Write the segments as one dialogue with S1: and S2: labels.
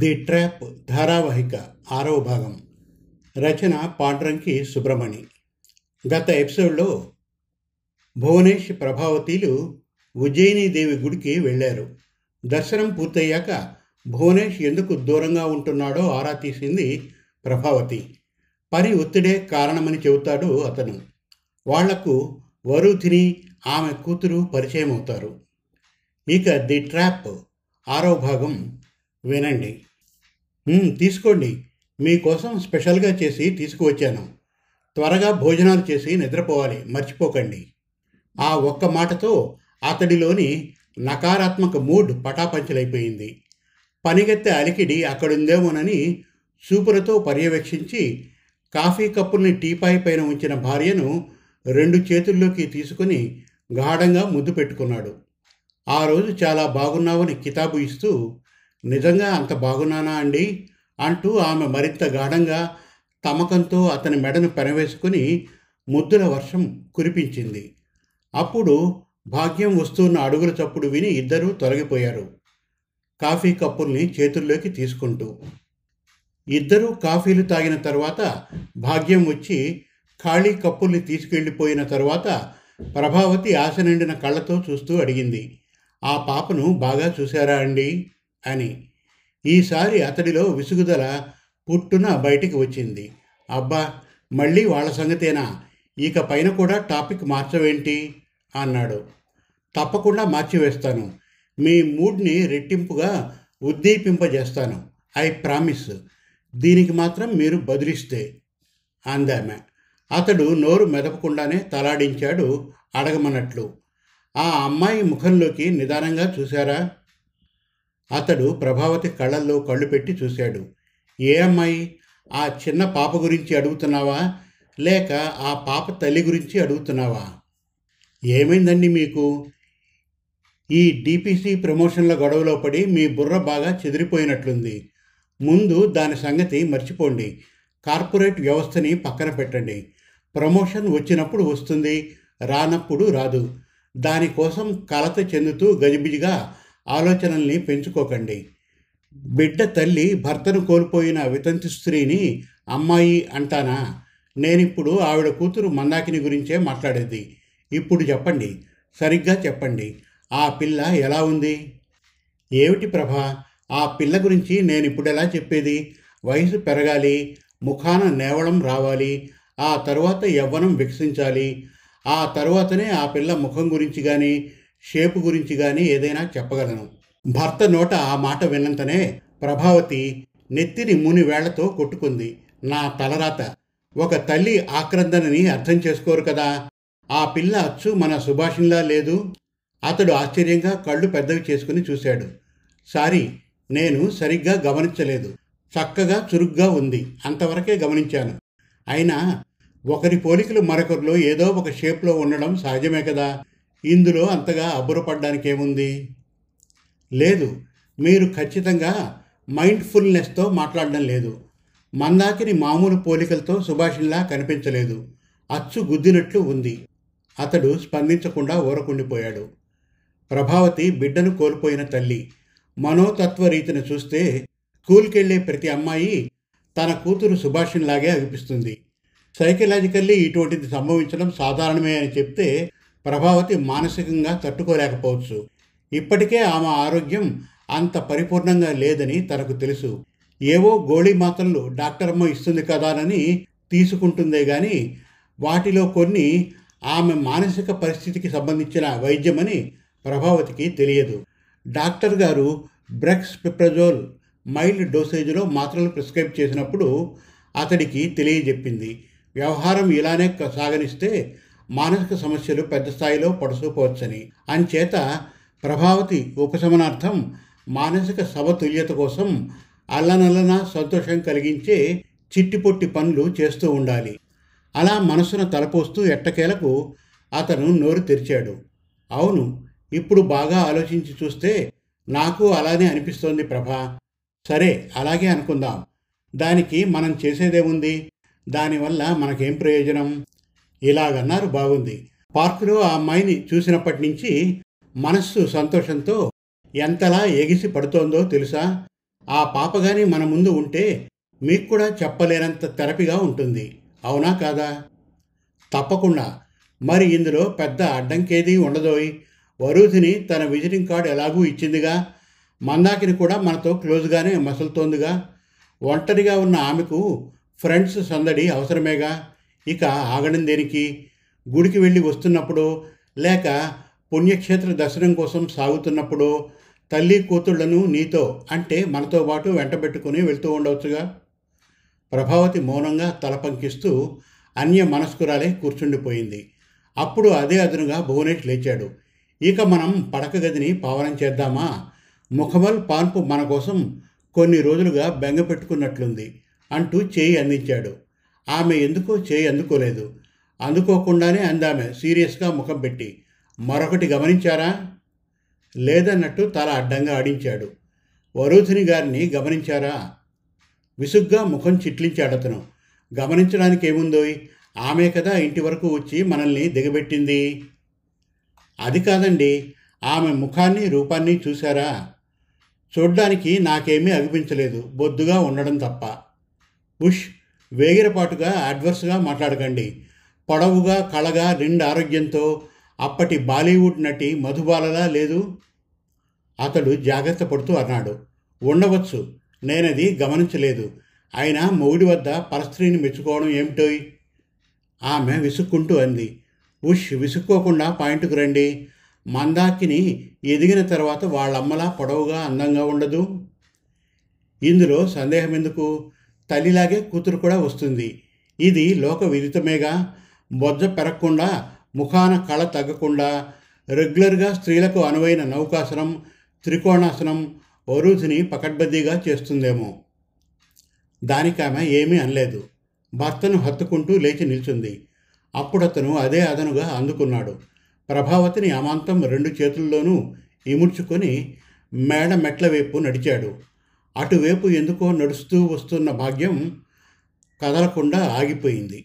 S1: The trap ధారావాహిక ఆరవ భాగం. రచన పాండ్రంకి సుబ్రమణి గత ఎపిసోడ్లో భువనేష్ ప్రభావతీలు ఉజ్జయినీదేవి గుడికి వెళ్ళారు. దర్శనం పూర్తయ్యాక భువనేష్ ఎందుకు దూరంగా ఉంటున్నాడో ఆరా తీసింది ప్రభావతి. పని ఒత్తిడే కారణమని చెబుతాడు అతను. వాళ్ళకు వరుధిని ఆమె కూతురు పరిచయం అవుతారు ఇక ది ట్రాప్ ఆరవ భాగం వినండి. తీసుకోండి. మీకోసం స్పెషల్గా చేసి తీసుకువచ్చాను. త్వరగా భోజనాలు చేసి నిద్రపోవాలి. మర్చిపోకండి. ఆ ఒక్క మాటతో అతడిలోని నకారాత్మక మూడ్ పటాపంచలైపోయింది. పనిగత్తె అలికిడి అక్కడుందేమోనని చూపులతో పర్యవేక్షించి కాఫీ కప్పుల్ని టీపాయ్ పైన ఉంచిన భార్యను రెండు చేతుల్లోకి తీసుకుని గాఢంగా ముద్దు పెట్టుకున్నాడు. ఆ రోజు చాలా బాగున్నావని కితాబు ఇస్తూ నిజంగా అంత బాగున్నానా అండి? అంటూ ఆమె మరింత గాఢంగా తమకంతో అతని మెడను పెనవేసుకుని ముద్దుల వర్షం కురిపించింది. అప్పుడు భాగ్యం వస్తున్న అడుగుల చప్పుడు విని ఇద్దరూ తొలగిపోయారు. కాఫీ కప్పుల్ని చేతుల్లోకి తీసుకుంటూ. ఇద్దరూ కాఫీలు తాగిన తర్వాత భాగ్యం వచ్చి ఖాళీ కప్పుల్ని తీసుకెళ్ళిపోయిన తర్వాత ప్రభావతి ఆశ నిండిన కళ్ళతో చూస్తూ అడిగింది ఆ పాపను బాగా చూశారా అండి? అని. ఈసారి అతడిలో విసుగుదల పుట్టున బయటికి వచ్చింది. అబ్బా మళ్ళీ వాళ్ళ సంగతేనా? ఇక పైన కూడా టాపిక్ మార్చవేంటి? అన్నాడు. తప్పకుండా మార్చివేస్తాను. మీ మూడ్ని రెట్టింపుగా ఉద్దీపింపజేస్తాను. I promise. దీనికి మాత్రం మీరు బదిలిస్తే అందామె. అతడు నోరు మెదపకుండానే తలాడించాడు అడగమన్నట్లు ఆ అమ్మాయి ముఖంలోకి నిదానంగా చూశారా? అతడు ప్రభావతి కళ్ళల్లో కళ్ళు పెట్టి చూశాడు. ఏ అమ్మాయి? ఆ చిన్న పాప గురించి అడుగుతున్నావా? లేక ఆ పాప తల్లి గురించి అడుగుతున్నావా? ఏమైందండి మీకు? ఈ డిపిసి ప్రమోషన్ల గొడవలో పడి మీ బుర్ర బాగా చెదిరిపోయినట్లుంది. ముందు దాని సంగతి మర్చిపోండి. కార్పొరేట్ వ్యవస్థని పక్కన పెట్టండి. ప్రమోషన్ వచ్చినప్పుడు వస్తుంది రానప్పుడు రాదు. దానికోసం కలత చెందుతూ గజిబిజిగా ఆలోచనల్ని పెంచుకోకండి. బిడ్డ తల్లి భర్తను కోల్పోయిన వితంతు స్త్రీని అమ్మాయి అంటానా? నేనిప్పుడు ఆవిడ కూతురు మందాకిని గురించే మాట్లాడేది. ఇప్పుడు చెప్పండి. సరిగ్గా చెప్పండి. ఆ పిల్ల ఎలా ఉంది? ఏమిటి ప్రభా? ఆ పిల్ల గురించి నేను ఇప్పుడు ఎలా చెప్పేది? వయసు పెరగాలి ముఖాన నేవడం రావాలి ఆ తరువాత యవ్వనం వికసించాలి ఆ తరువాతనే ఆ పిల్ల ముఖం గురించి కానీ షేపు గురించి కానీ ఏదైనా చెప్పగలను. భర్త నోట ఆ మాట విన్నంతనే ప్రభావతి నెత్తిని ముని వేళ్ళతో కొట్టుకుంది. నా తలరాత ఒక తల్లి ఆక్రందనని అర్థం చేసుకోరు కదా. ఆ పిల్ల అచ్చు మన సుభాషిన్లా లేదు? అతడు ఆశ్చర్యంగా కళ్ళు పెద్దవి చేసుకుని చూశాడు. సారీ నేను సరిగ్గా గమనించలేదు. చక్కగా చురుగ్గా ఉంది. అంతవరకే గమనించాను. అయినా ఒకరి పోలికలు మరొకరిలో ఏదో ఒక షేప్లో ఉండడం సహజమే కదా. ఇందులో అంతగా అబ్బురపడ్డానికి ఏముంది లేదు మీరు ఖచ్చితంగా మైండ్ఫుల్నెస్తో మాట్లాడడం లేదు. మందాకిని మామూలు పోలికలతో సుభాషిణిలా కనిపించలేదు. అచ్చు గుద్దినట్లు ఉంది. అతడు స్పందించకుండా ఊరకుండిపోయాడు. ప్రభావతి బిడ్డను కోల్పోయిన తల్లి. మనోతత్వ రీతిని చూస్తే స్కూల్కెళ్ళే ప్రతి అమ్మాయి తన కూతురు సుభాషిన్లాగే అనిపిస్తుంది. సైకలాజికల్లీ ఇటువంటిది సంభవించడం సాధారణమే అని చెప్తే ప్రభావతి మానసికంగా తట్టుకోలేకపోవచ్చు. ఇప్పటికే ఆమె ఆరోగ్యం అంత పరిపూర్ణంగా లేదని తనకు తెలుసు. ఏవో గోళీ మాత్రలు డాక్టర్మ్మ ఇస్తుంది కదానని తీసుకుంటుందే గాని వాటిలో కొన్ని ఆమె మానసిక పరిస్థితికి సంబంధించిన వైద్యమని ప్రభావతికి తెలియదు. డాక్టర్ గారు బ్రెక్స్ పిప్రజోల్ మైల్డ్ డోసేజ్లో మాత్రలు ప్రిస్క్రైబ్ చేసినప్పుడు అతడికి తెలియజెప్పింది. వ్యవహారం ఇలానే క- సాగనిస్తే మానసిక సమస్యలు పెద్ద స్థాయిలో పడుసూపవచ్చని అంచేత ప్రభావతి ఉపశమనార్థం మానసిక సమతుల్యత కోసం అల్లనల్లన సంతోషం కలిగించే చిట్టిపొట్టి పనులు చేస్తూ ఉండాలి. అలా మనసును తలపోస్తూ ఎట్టకేలకు అతను నోరు తెరిచాడు. అవును ఇప్పుడు బాగా ఆలోచించి చూస్తే నాకు అలానే అనిపిస్తోంది ప్రభా. సరే అలాగే అనుకుందాం. దానికి మనం చేసేదేముంది? దానివల్ల మనకేం ప్రయోజనం? ఇలాగన్నారు బాగుంది. పార్కులో ఆ అమ్మాయిని చూసినప్పటి నుంచి మనస్సు సంతోషంతో ఎంతలా ఎగిసి పడుతోందో తెలుసా? ఆ పాపగాని మన ముందు ఉంటే మీకు కూడా చెప్పలేనంత తెరపిగా ఉంటుంది. అవునా కాదా? తప్పకుండా. మరి ఇందులో పెద్ద అడ్డంకేదీ ఉండదోయ్. వరూధిని తన విజిటింగ్ కార్డు ఎలాగూ ఇచ్చిందిగా? మందాకిని కూడా మనతో క్లోజ్గానే మసులుతోందిగా? ఒంటరిగా ఉన్న ఆమెకు ఫ్రెండ్స్ సందడి అవసరమేగా? ఇక ఆగడం దేనికి? గుడికి వెళ్ళి వస్తున్నప్పుడు లేక పుణ్యక్షేత్ర దర్శనం కోసం సాగుతున్నప్పుడు తల్లి కూతుళ్ళను నీతో అంటే మనతో పాటు వెంటబెట్టుకుని వెళ్తూ ఉండవచ్చుగా? ప్రభావతి మౌనంగా తల పంకిస్తూ అన్య మనస్కురాలే కూర్చుండిపోయింది. అప్పుడు అదే అదునుగా భువనేష్ లేచాడు. ఇక మనం పడక గదిని పావనం చేద్దామా? ముఖమల్ పాన్పు మన కోసం కొన్ని రోజులుగా బెంగ పెట్టుకున్నట్లుంది అంటూ చేయి అందించాడు. ఆమె ఎందుకో చేయి అందుకోలేదు. అందుకోకుండానే అందామె సీరియస్గా ముఖం పెట్టి మరొకటి గమనించారా? లేదన్నట్టు తల అడ్డంగా ఆడించాడు. వరూధిని గారిని గమనించారా? విసుగ్గా ముఖం చిట్లించాడు అతను. గమనించడానికి ఏముందోయ్ ఆమె కదా ఇంటి వరకు వచ్చి మనల్ని దిగబెట్టింది. అది కాదండి ఆమె ముఖాన్ని రూపాన్ని చూశారా? చూడ్డానికి నాకేమీ అనిపించలేదు. బొద్దుగా ఉండడం తప్ప. ఉష్ వేగిరపాటుగా అడ్వర్స్గా మాట్లాడకండి. పొడవుగా కళగా నిండు ఆరోగ్యంతో అప్పటి బాలీవుడ్ నటి మధుబాలలా లేదు? అతడు జాగ్రత్త పడుతూ అన్నాడు. ఉండవచ్చు. నేనది గమనించలేదు. అయినా మొగుడి వద్ద పరస్త్రీని మెచ్చుకోవడం ఏమిటోయ్? ఆమె విసుక్కుంటూ అంది. ఉష్ విసుక్కోకుండా పాయింట్కు రండి. మందాకిని ఎదిగిన తర్వాత వాళ్ళమ్మలా పొడవుగా అందంగా ఉండదు? ఇందులో సందేహం ఎందుకు? తల్లిలాగే కూతురు కూడా వస్తుంది. ఇది లోక విదితమేగా. బొజ్జ పెరగకుండా ముఖాన కళ తగ్గకుండా రెగ్యులర్గా స్త్రీలకు అనువైన నౌకాసనం త్రికోణాసనం వరుధిని పకడ్బద్దీగా చేస్తుందేమో. దానికి ఆమె ఏమీ అనలేదు. భర్తను హత్తుకుంటూ లేచి నిల్చుంది. అప్పుడతను అదే అదనుగా అందుకున్నాడు. ప్రభావతిని అమాంతం రెండు చేతుల్లోనూ ఇముడ్చుకొని మేడ మెట్ల వైపు నడిచాడు. అటువైపు ఎందుకో నడుస్తూ వస్తున్న భాగ్యం కదలకుండా ఆగిపోయింది.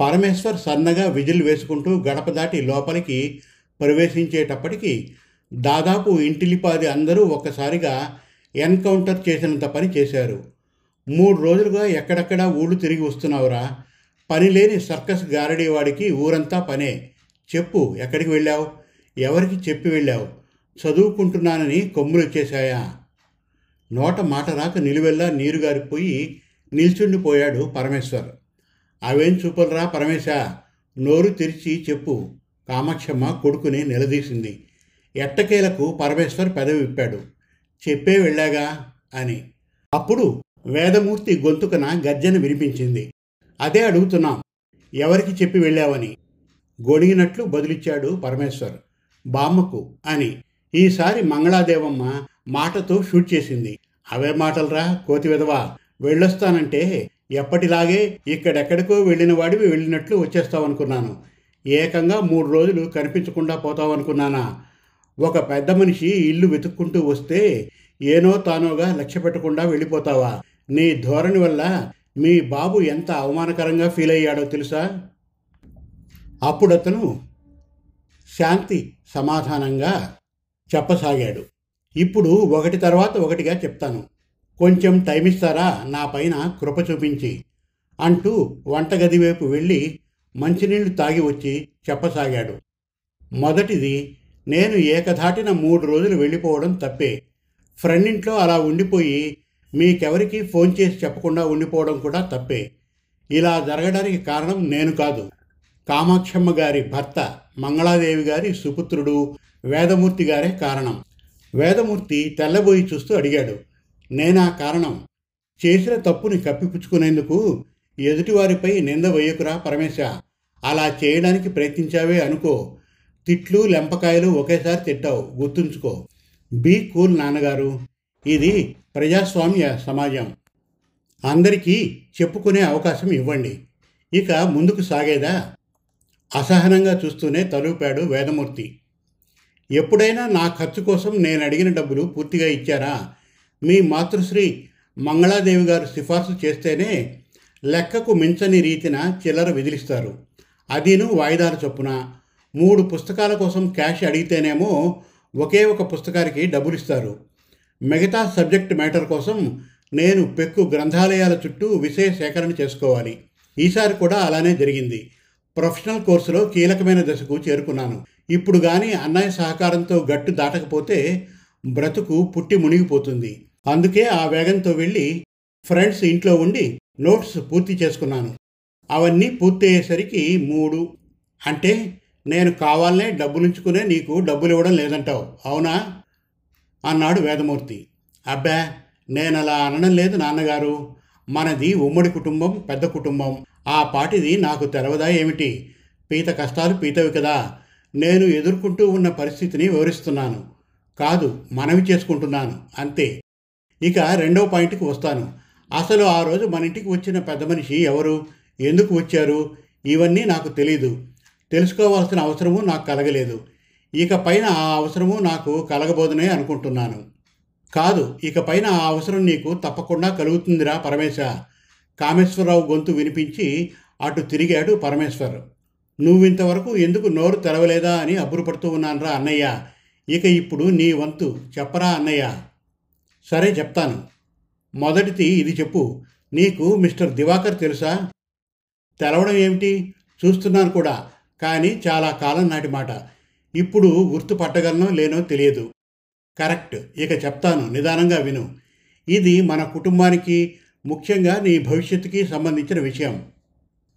S1: పరమేశ్వర్ సన్నగా విజిల్ వేసుకుంటూ గడప దాటి లోపలికి ప్రవేశించేటప్పటికి దాదాపు ఇంటిలిపాది అందరూ ఒక్కసారిగా ఎన్కౌంటర్ చేసినంత పని చేశారు. మూడు రోజులుగా ఎక్కడెక్కడ ఊళ్ళు తిరిగి వస్తున్నావురా? పని లేని సర్కస్ గారడీవాడికి ఊరంతా పనే. చెప్పు ఎక్కడికి వెళ్ళావు? ఎవరికి చెప్పి వెళ్ళావు? చదువుకుంటున్నానని కొమ్ములు వచ్చేశాయా నోట మాట రాక నిలువెల్లా నీరు గారిపోయి నిల్చుండిపోయాడు పరమేశ్వర్. అవేం చూపలరా పరమేశ? నోరు తెరిచి చెప్పు. కామాక్షమ్మ కొడుకుని నిలదీసింది. ఎట్టకేలకు పరమేశ్వర్ పెదవి విప్పాడు. చెప్పే వెళ్ళాగా అని. అప్పుడు వేదమూర్తి గొంతుకన గర్జన వినిపించింది. అదే అడుగుతున్నాం. ఎవరికి చెప్పి వెళ్ళావని? గొడిగినట్లు బదులిచ్చాడు పరమేశ్వర్. బామ్మకు అని. ఈసారి మంగళాదేవమ్మ మాటతో షూట్ చేసింది. అవే మాటలరా కోతి విధవా? వెళ్ళొస్తానంటే ఎప్పటిలాగే ఇక్కడెక్కడికో వెళ్ళిన వాడివి వెళ్ళినట్లు వచ్చేస్తావనుకున్నాను. ఏకంగా మూడు రోజులు కనిపించకుండా పోతావనుకున్నానా? ఒక పెద్ద మనిషి ఇల్లు వెతుక్కుంటూ వస్తే ఏనో తానోగా లక్ష్య పెట్టకుండా వెళ్ళిపోతావా? నీ ధోరణి వల్ల మీ బాబు ఎంత అవమానకరంగా ఫీల్ అయ్యాడో తెలుసా? అప్పుడతను శాంతి సమాధానంగా చెప్పసాగాడు. ఇప్పుడు ఒకటి తర్వాత ఒకటిగా చెప్తాను. కొంచెం టైం ఇస్తారా నా పైన కృప చూపించి అంటూ వంటగది వైపు వెళ్ళి మంచినీళ్ళు తాగి వచ్చి చెప్పసాగాడు. మొదటిది నేను ఏకధాటిన మూడు రోజులు వెళ్ళిపోవడం తప్పే. ఫ్రెండ్ ఇంట్లో అలా ఉండిపోయి మీకెవరికి ఫోన్ చేసి చెప్పకుండా ఉండిపోవడం కూడా తప్పే. ఇలా జరగడానికి కారణం నేను కాదు. కామాక్షమ్మ గారి భర్త మంగళాదేవి గారి సుపుత్రుడు వేదమూర్తి గారే కారణం. వేదమూర్తి తెల్లబోయి చూస్తూ అడిగాడు నేనా కారణం? చేసిన తప్పుని కప్పిపుచ్చుకునేందుకు ఎదుటివారిపై నింద వేయకురా పరమేశ. అలా చేయడానికి ప్రయత్నించావే అనుకో. తిట్లు లెంపకాయలు ఒకేసారి తిట్టావు గుర్తుంచుకో. బీ కూల్ నాన్నగారు. ఇది ప్రజాస్వామ్య సమాజం. అందరికీ చెప్పుకునే అవకాశం ఇవ్వండి. ఇక ముందుకు సాగేదా? అసహనంగా చూస్తూనే తలూపాడు వేదమూర్తి. ఎప్పుడైనా నా ఖర్చు కోసం నేను అడిగిన డబ్బులు పూర్తిగా ఇచ్చారా? మీ మాతృశ్రీ మంగళాదేవి గారు సిఫార్సు చేస్తేనే లెక్కకు మించని రీతిన చిల్లర విదిలిస్తారు. అదీను వాయిదాల చొప్పున. మూడు పుస్తకాల కోసం క్యాష్ అడిగితేనేమో ఒకే ఒక పుస్తకానికి డబ్బులు ఇస్తారు మిగతా సబ్జెక్ట్ మ్యాటర్ కోసం నేను పెక్కు గ్రంథాలయాల చుట్టూ విషయ సేకరణ చేసుకోవాలి. ఈసారి కూడా అలానే జరిగింది. ప్రొఫెషనల్ కోర్సులో కీలకమైన దశకు చేరుకున్నాను. ఇప్పుడు కానీ అన్నయ్య సహకారంతో గట్టు దాటకపోతే బ్రతుకు పుట్టి మునిగిపోతుంది. అందుకే ఆ వేగంతో వెళ్ళి ఫ్రెండ్స్ ఇంట్లో ఉండి నోట్స్ పూర్తి చేసుకున్నాను. అవన్నీ పూర్తయ్యేసరికి మూడు అంటే నేను కావాలనే డబ్బులుంచుకునే నీకు డబ్బులు ఇవ్వడం లేదంటావు అవునా? అన్నాడు వేదమూర్తి. అబ్బా నేను అలా అనడం లేదు నాన్నగారు. మనది ఉమ్మడి కుటుంబం పెద్ద కుటుంబం. ఆ పాటిది నాకు తెలవదా ఏమిటి? పీత కష్టాలు పీతవి కదా. నేను ఎదుర్కొంటూ ఉన్న పరిస్థితిని వివరిస్తున్నాను. కాదు మనవి చేసుకుంటున్నాను. అంతే. ఇక రెండవ పాయింట్కి వస్తాను. అసలు ఆ రోజు మన ఇంటికి వచ్చిన పెద్ద మనిషి ఎవరు? ఎందుకు వచ్చారు? ఇవన్నీ నాకు తెలీదు. తెలుసుకోవాల్సిన అవసరము నాకు కలగలేదు. ఇక పైన ఆ అవసరము నాకు కలగబోదనే అనుకుంటున్నాను. కాదు ఇక పైన ఆ అవసరం నీకు తప్పకుండా కలుగుతుందిరా పరమేశ కామేశ్వరరావు గొంతు వినిపించి అటు తిరిగాడు పరమేశ్వర్. నువ్వింతవరకు ఎందుకు నోరు తెరవలేదా అని అబ్బురపడుతూ ఉన్నానరా అన్నయ్య. ఇక ఇప్పుడు నీ వంతు చెప్పరా అన్నయ్య. సరే చెప్తాను. మొదటిది ఇది చెప్పు. నీకు మిస్టర్ దివాకర్ తెలుసా? తెలవడం ఏమిటి? చూస్తున్నాను కూడా కానీ చాలా కాలం నాటి మాట. ఇప్పుడు గుర్తుపట్టగలనో లేనో తెలియదు. కరెక్ట్. ఇక చెప్తాను నిదానంగా విను. ఇది మన కుటుంబానికి ముఖ్యంగా నీ భవిష్యత్తుకి సంబంధించిన విషయం.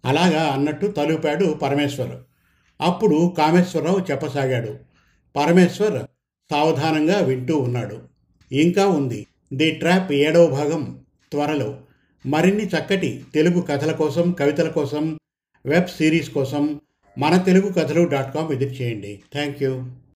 S1: అలాగా అన్నట్టు తలుపాడు పరమేశ్వర్. అప్పుడు కామేశ్వరరావు చెప్పసాగాడు. పరమేశ్వర్ సావధానంగా వింటూ ఉన్నాడు. ఇంకా ఉంది. ది ట్రాప్ ఏడవ భాగం త్వరలో. మరిన్ని చక్కటి తెలుగు కథల కోసం కవితల కోసం వెబ్ సిరీస్ కోసం మన తెలుగు కథలు డాట్ కామ్ విజిట్ చేయండి. Thank you.